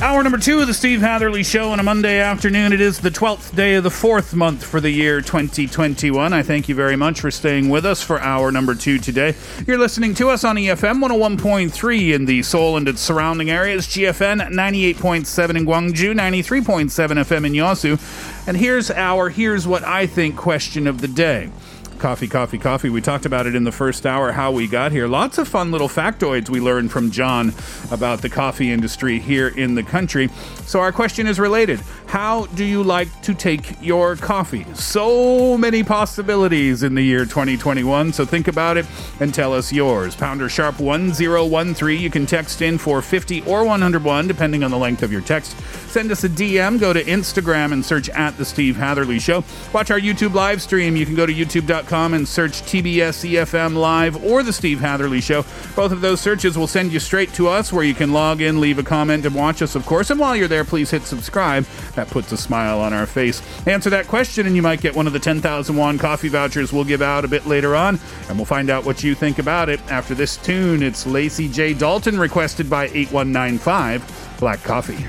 Hour number two of the Steve Hatherly Show on a Monday afternoon. It is the 12th day of the fourth month for the year 2021. I thank you very much for staying with us for hour number two today. You're listening to us on EFM 101.3 in the Seoul and its surrounding areas, GFN 98.7 in Gwangju, 93.7 FM in Yosu. And here's our Here's What I Think question of the day. Coffee, coffee, coffee. We talked about it in the first hour, how we got here. Lots of fun little factoids we learned from John about the coffee industry here in the country. So, our question is related How do you like to take your coffee? So many possibilities in the year 2021. So, think about it and tell us yours. Pounder sharp 1013. You can text in for 50 or 101, depending on the length of your text. Send us a DM. Go to Instagram and search at The Steve Hatherly Show. Watch our YouTube live stream. You can go to youtube.com and search TBS EFM Live or The Steve Hatherly Show. Both of those searches will send you straight to us where you can log in, leave a comment, and watch us, of course. And while you're there, please hit subscribe. That puts a smile on our face. Answer that question, and you might get one of the 10,000 won coffee vouchers we'll give out a bit later on. And we'll find out what you think about it after this tune. It's Lacey J. Dalton, requested by 8195 Black Coffee.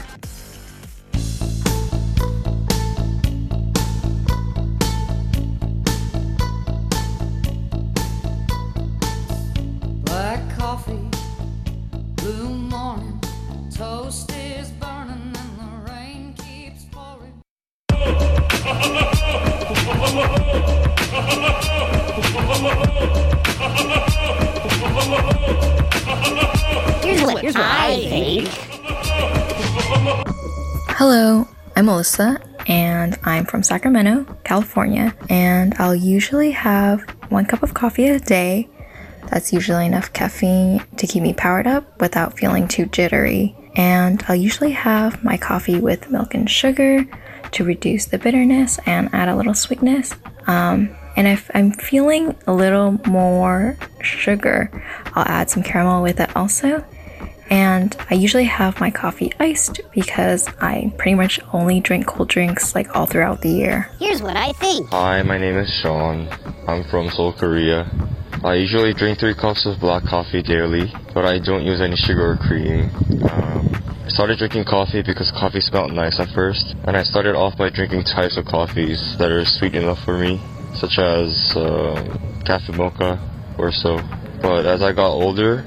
Here's what, here's what I think. Hello, I'm Melissa, and I'm from Sacramento, California. And I'll usually have one cup of coffee a day. That's usually enough caffeine to keep me powered up without feeling too jittery. And I'll usually have my coffee with milk and sugar to reduce the bitterness and add a little sweetness. Um, and if I'm feeling a little more sugar, I'll add some caramel with it also. And I usually have my coffee iced because I pretty much only drink cold drinks like all throughout the year. Here's what I think. Hi, my name is Sean. I'm from Seoul, Korea. I usually drink three cups of black coffee daily, but I don't use any sugar or cream. Um, I started drinking coffee because coffee smelled nice at first, and I started off by drinking types of coffees that are sweet enough for me, such as um, cafe mocha or so. But as I got older,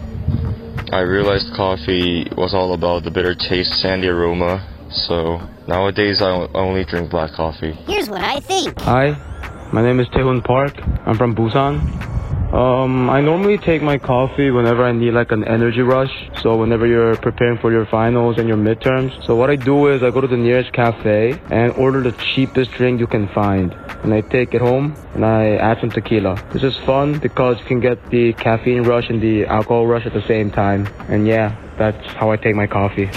I realized coffee was all about the bitter taste and the aroma. So nowadays I only drink black coffee. Here's what I think. Hi, my name is Taehoon Park. I'm from Busan. Um, I normally take my coffee whenever I need like an energy rush. So whenever you're preparing for your finals and your midterms. So what I do is I go to the nearest cafe and order the cheapest drink you can find. And I take it home and I add some tequila. This is fun because you can get the caffeine rush and the alcohol rush at the same time. And yeah, that's how I take my coffee.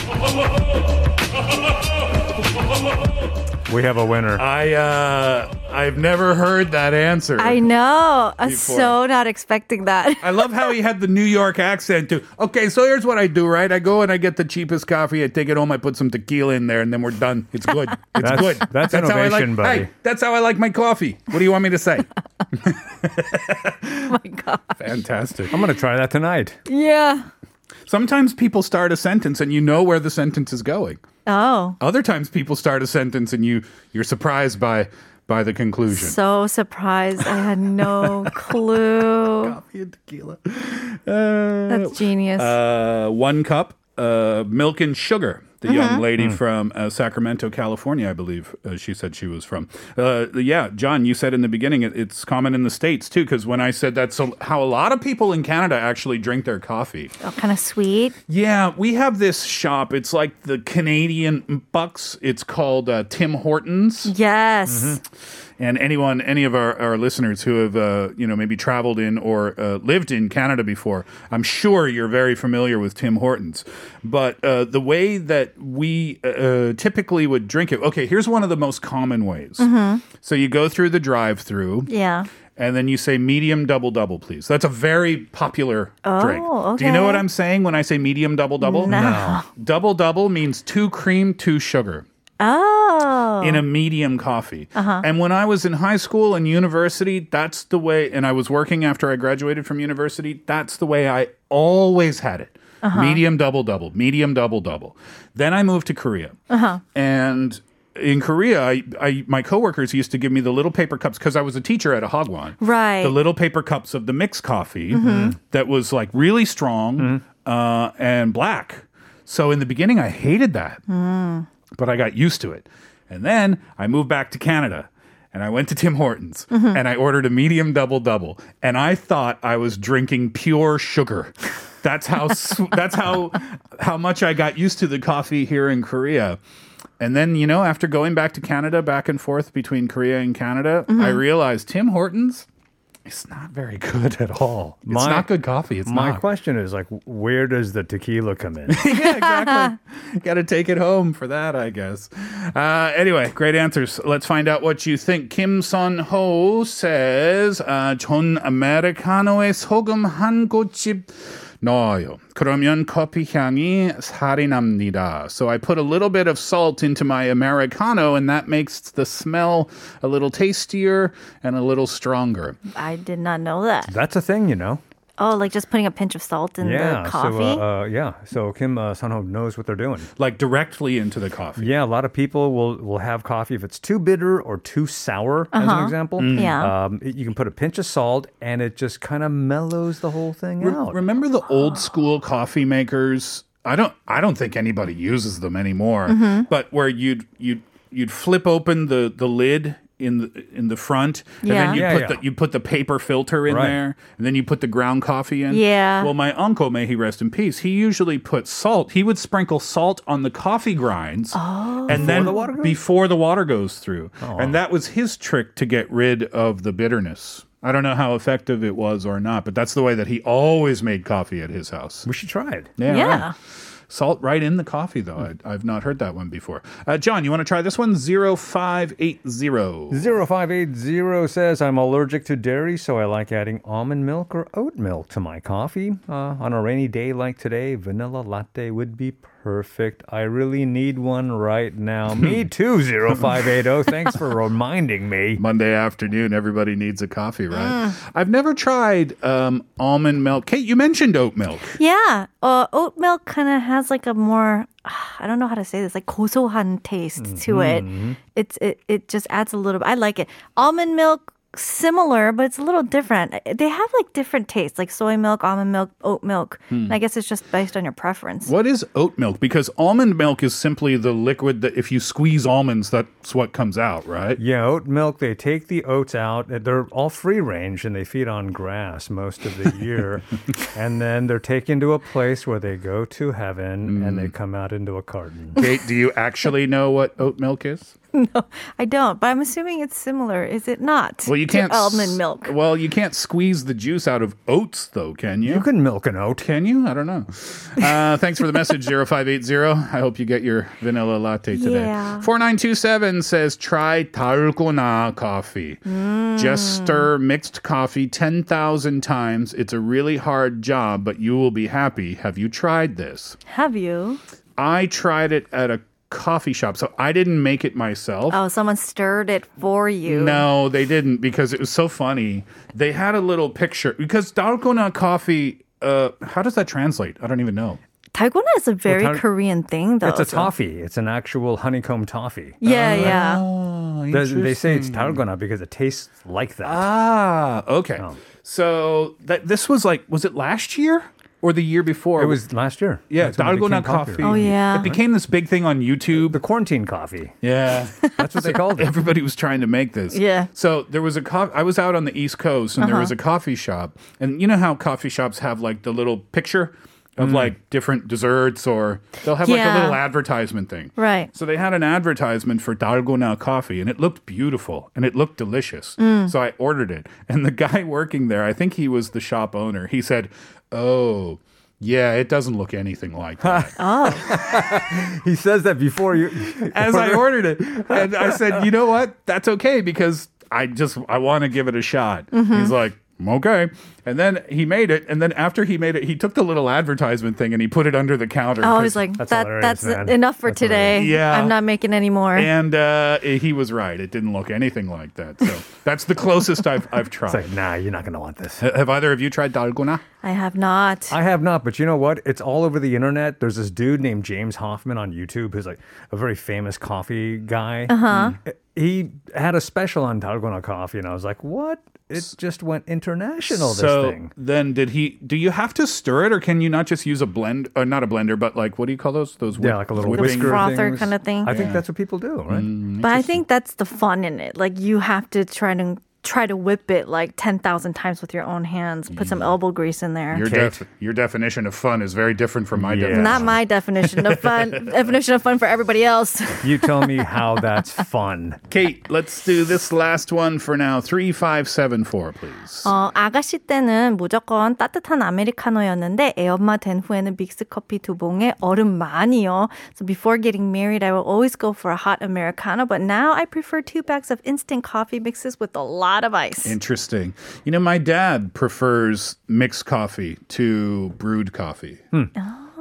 We have a winner. I uh I've never heard that answer. I know. I'm Before. so not expecting that. I love how he had the New York accent too. Okay, so here's what I do, right? I go and I get the cheapest coffee. I take it home. I put some tequila in there, and then we're done. It's good. It's That's- good. that's how I like. innovation, buddy. Hey, that's how I like my coffee. What do you want me to say? oh my god. Fantastic. I'm going to try that tonight. Yeah. Sometimes people start a sentence and you know where the sentence is going. Oh. Other times people start a sentence and you you're surprised by by the conclusion. So surprised. I had no clue. Coffee and tequila. Uh, That's genius. Uh, one cup uh, milk and sugar. The young Mhm. lady Mm. from uh, Sacramento, California, I believe uh, she said she was from. Uh, yeah, John, you said in the beginning it, it's common in the States too, because when I said that's a, how a lot of people in Canada actually drink their coffee. Oh, kind of sweet. Yeah, we have this shop. It's like the Canadian Bucks. It's called uh, Tim Hortons. Yes. And anyone, any of our, our listeners who have, uh, you know, maybe traveled in or uh, lived in Canada before, I'm sure you're very familiar with Tim Hortons. But uh, the way that we uh, typically would drink it, okay, here's one of the most common ways. Mhm. So you go through the drive-through. Yeah. And then you say medium double double, please. That's a very popular Oh, drink. Do you know what I'm saying when I say medium double double? No. No. Double double means two cream, two sugar Oh. In a medium coffee. Uh-huh. And when I was in high school and university, that's the way, and I was working after I graduated from university, that's the way I always had it. Uh-huh. Medium double double, medium double double. Then I moved to Korea. Uh-huh. And in Korea, I, I my coworkers used to give me the little paper cups because I was a teacher at a hagwon. Right. The little paper cups of the mixed coffee Mhm. that was like really strong uh, and black. So in the beginning, I hated that Mm. but I got used to it. And then I moved back to Canada and I went to Tim Hortons Mhm. and I ordered a medium double double and I thought I was drinking pure sugar. That's how that's how how much I got used to the coffee here in Korea. And then, you know, after going back to Canada, back and forth between Korea and Canada, I Mhm. realized Tim Hortons is not very good at all. It's My- not good coffee. It's My not. question is like, where does the tequila come in? yeah, exactly. Got to take it home for that, I guess. Uh, anyway, great answers. Let's find out what you think. Kim Sun Ho says, uh, 전 아메리카노에 소금 한 꼬집 넣어요. 그러면 커피 향이 살이 납니다. So I put a little bit of salt into my Americano, and that makes the smell a little tastier and a little stronger. I did not know that. That's a thing, you know. Oh, like just putting a pinch of salt in yeah. the coffee? So, uh, uh, yeah. So Kim uh, Sunho knows what they're doing. Like directly into the coffee. Yeah, a lot of people will will have coffee if it's too bitter or too sour, as an Uh-huh. example. Mm. Yeah. Um, it- you can put a pinch of salt, and it just kind of mellows the whole thing Re- out. remember the old school coffee makers? I don't. I don't think anybody uses them anymore. Mhm. But where you'd you'd you'd flip open the the lid in the in the front, and Yeah. then you Yeah, put yeah. the you put the paper filter in Right. there, and then you put the ground coffee in. Yeah. Well, my uncle, may he rest in peace, he usually put salt. He would sprinkle salt on the coffee grinds, Oh. and Before then the water goes? before the water goes through, Oh. and that was his trick to get rid of the bitterness. I don't know how effective it was or not, but that's the way that he always made coffee at his house. we should try it. Yeah. Yeah. right. Salt right in the coffee, though. I, I've not heard that one before. Uh, John, you want to try this one? 0580. 0580 says, I'm allergic to dairy, so I like adding almond milk or oat milk to my coffee. Uh, on a rainy day like today, vanilla latte would be perfect. I really need one right now. Me too, 0580. Thanks for reminding me. Monday afternoon, everybody needs a coffee, right? I've never tried um, almond milk. Kate, you mentioned oat milk. Yeah. Uh, oat milk kind of has like a more, I don't know how to say this, like 고소한 taste to it. It's it, it just adds a little, I like it. Almond milk, similar, but it's a little different. They have like different tastes, like soy milk, almond milk, oat milk. And I guess it's just based on your preference. What is oat milk? Because almond milk is simply the liquid that if you squeeze almonds, that's what comes out, right? Yeah, oat milk, they take the oats out. They're all free range and they feed on grass most of the year. and then they're taken to a place where they go to heaven and they hmm. come out into a carton. Kate, do you actually know what oat milk is? no, I don't. But I'm assuming it's similar. Is it not? Well, you can't almond milk. Well, you can't squeeze the juice out of oats, though, can you? You can milk an oat, can you? I don't know. Uh, thanks for the message, 0580. I hope you get your vanilla latte today. Yeah. 4927 says try dalgona coffee. Mm. Just stir mixed coffee 10,000 times. It's a really hard job, but you will be happy. Have you tried this? Have you? I tried it at a coffee shop. So I didn't make it myself. Oh, someone stirred it for you. No, they didn't because it was so funny. They had a little picture because dalgona coffee. Uh, how does that translate? I don't even know. Taekwondo is a very well, Korean thing, though. It's a toffee. It's an actual honeycomb toffee. Yeah, yeah. Oh, they say it's dalgona because it tastes like that. Ah, okay. Oh. So that this was like, was it last year? Or the year before. It was last year. Yeah, That's when it dalgona became popular. coffee. Oh, yeah. It became this big thing on YouTube. The quarantine coffee. Yeah. That's what they called it. Everybody was trying to make this. Yeah. So there was a co- I was out on the East Coast and there uh-huh. was a coffee shop. And you know how coffee shops have like the little picture of mm. like different desserts or they'll have like a Yeah. little advertisement thing. Right. So they had an advertisement for dalgona coffee and it looked beautiful and it looked delicious. Mm. So I ordered it. And the guy working there, I think he was the shop owner, he said, "Oh, yeah, it doesn't look anything like that." Oh. He says that before you. as I ordered it. And I said, you know what? That's okay because I just I want to give it a shot. Mm-hmm. He's like, okay. And then he made it. And then after he made it, he took the little advertisement thing and he put it under the counter. Oh, I 'cause- was like, That's that, that's man. enough for That's today. hilarious. Yeah. I'm not making any more. and uh, he was right. It didn't look anything like that. So that's the closest I've I've It's tried. like, nah, you're not going to want this. Ha- Have either of you tried dalgona? I have not. I have not, but you know what? It's all over the internet. There's this dude named James Hoffmann on YouTube who's like a very famous coffee guy. Uh-huh. He had a special on Dalgona coffee, and I was like, what? It just went international, this so thing. then, did he? Do you have to stir it, or can you not just use a blend? Or not a blender, but like what do you call those? Those Yeah, whip- like a little whipping- whisker frother things. kinda thing. I think that's what people do, right? Mm. but I think that's the fun in it. Like you have to try to try to whip it like 10,000 times with your own hands. Put some elbow grease in there. Your, def- your definition of fun is very different from my Yeah. definition. Not my definition of fun. definition of fun for everybody else. You tell me how that's fun. Kate, let's do this last one for now. 3574, please. 어, 아가씨 때는 무조건 따뜻한 아메리카노였는데 애엄마 된 후에는 믹스 커피 두 봉에 얼음 많이요. So before getting married, I will always go for a hot americano, but now I prefer two bags of instant coffee mixes with a lot of ice. Interesting. You know, my dad prefers mixed coffee to brewed coffee.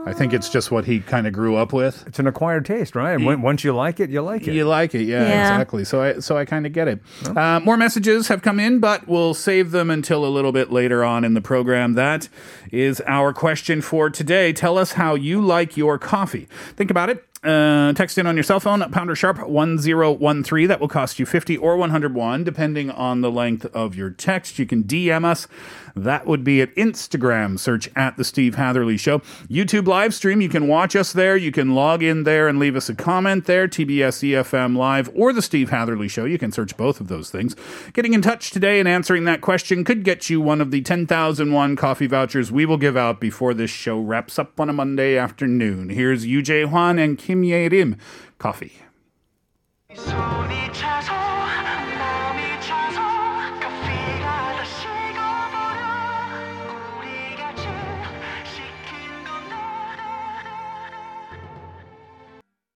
I think it's just what he kind of grew up with. It's an acquired taste, right? And when, once you like it, you like it. You like it, yeah, Yeah. exactly. So I so I kind of get it. Uh, more messages have come in, but we'll save them until a little bit later on in the program. That is our question for today. Tell us how you like your coffee. Think about it. Uh, text in on your cell phone pounder sharp 1013. That will cost you 50 or 101, depending on the length of your text. You can DM us. That would be at Instagram. Search at The Steve Hatherly Show. YouTube live stream. You can watch us there. You can log in there and leave us a comment there. TBS EFM Live or The Steve Hatherly Show. You can search both of those things. Getting in touch today and answering that question could get you one of the 10,001 coffee vouchers we will give out before this show wraps up on a Monday afternoon. Here's Jae Hwan and Kim Kimyerim coffee.